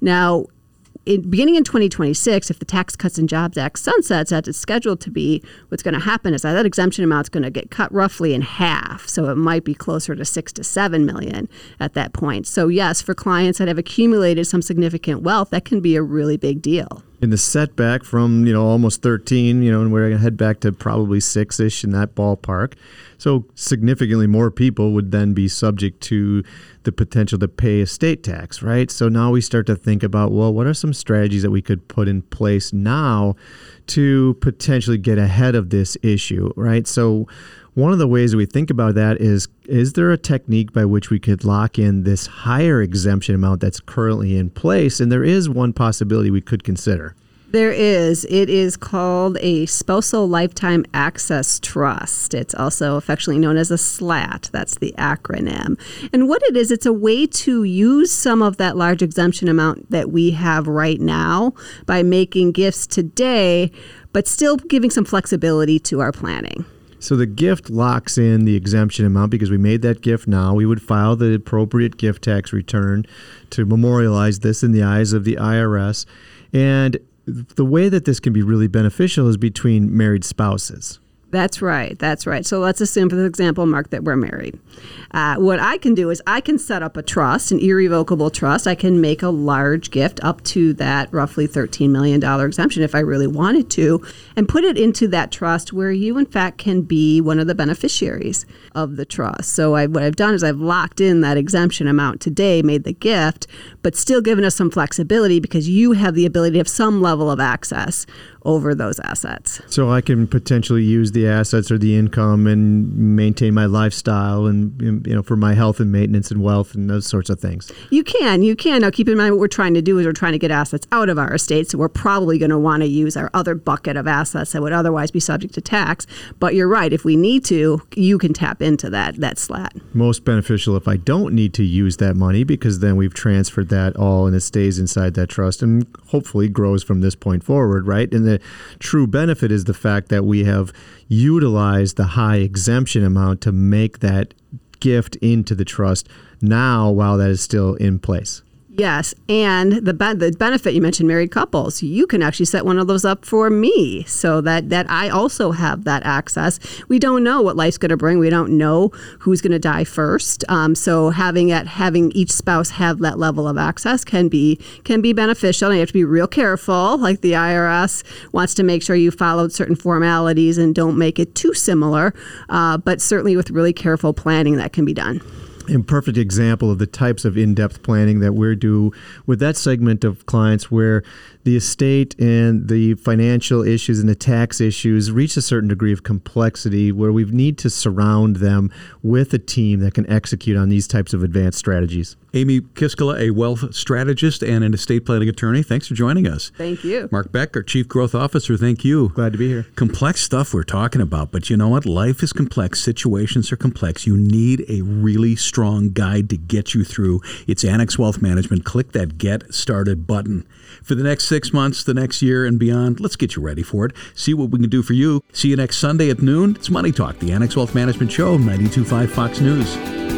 Now, in, beginning in 2026, if the Tax Cuts and Jobs Act sunsets as it's scheduled to be, what's going to happen is that that exemption amount is going to get cut roughly in half. So it might be closer to six to seven million at that point. So yes, for clients that have accumulated some significant wealth, that can be a really big deal. In the setback from you know almost 13, you know, and we're going to head back to probably six ish in that ballpark. So significantly more people would then be subject to the potential to pay estate tax, right? So now we start to think about well, what are some strategies that we could put in place now to potentially get ahead of this issue, right? So one of the ways we think about that is is there a technique by which we could lock in this higher exemption amount that's currently in place? And there is one possibility we could consider. There is. It is called a Spousal Lifetime Access Trust. It's also affectionately known as a SLAT. That's the acronym. And what it is, it's a way to use some of that large exemption amount that we have right now by making gifts today, but still giving some flexibility to our planning. So the gift locks in the exemption amount because we made that gift now. We would file the appropriate gift tax return to memorialize this in the eyes of the IRS. And the way that this can be really beneficial is between married spouses. That's right. That's right. So let's assume, for the example, Mark, that we're married. Uh, what I can do is I can set up a trust, an irrevocable trust. I can make a large gift up to that roughly $13 million exemption if I really wanted to, and put it into that trust where you, in fact, can be one of the beneficiaries of the trust. So I, what I've done is I've locked in that exemption amount today, made the gift, but still given us some flexibility because you have the ability to have some level of access over those assets. So I can potentially use the assets or the income and maintain my lifestyle and you know for my health and maintenance and wealth and those sorts of things. You can, you can. Now keep in mind what we're trying to do is we're trying to get assets out of our estate, so we're probably going to want to use our other bucket of assets that would otherwise be subject to tax. But you're right, if we need to, you can tap into that that slat. Most beneficial if I don't need to use that money because then we've transferred that all and it stays inside that trust and hopefully grows from this point forward, right? And the true benefit is the fact that we have utilized the high exemption amount to make that gift into the trust now while that is still in place. Yes, and the be- the benefit you mentioned married couples. You can actually set one of those up for me so that that I also have that access. We don't know what life's going to bring. We don't know who's going to die first. Um, so having it having each spouse have that level of access can be can be beneficial. And you have to be real careful. Like the IRS wants to make sure you followed certain formalities and don't make it too similar. Uh, but certainly with really careful planning, that can be done a perfect example of the types of in-depth planning that we're do with that segment of clients where the estate and the financial issues and the tax issues reach a certain degree of complexity where we need to surround them with a team that can execute on these types of advanced strategies. Amy Kiskala, a wealth strategist and an estate planning attorney, thanks for joining us. Thank you. Mark Beck, our Chief Growth Officer, thank you. Glad to be here. Complex stuff we're talking about, but you know what? Life is complex, situations are complex. You need a really strong guide to get you through. It's Annex Wealth Management. Click that Get Started button. For the next six months, the next year, and beyond, let's get you ready for it. See what we can do for you. See you next Sunday at noon. It's Money Talk, the Annex Wealth Management Show, 925 Fox News.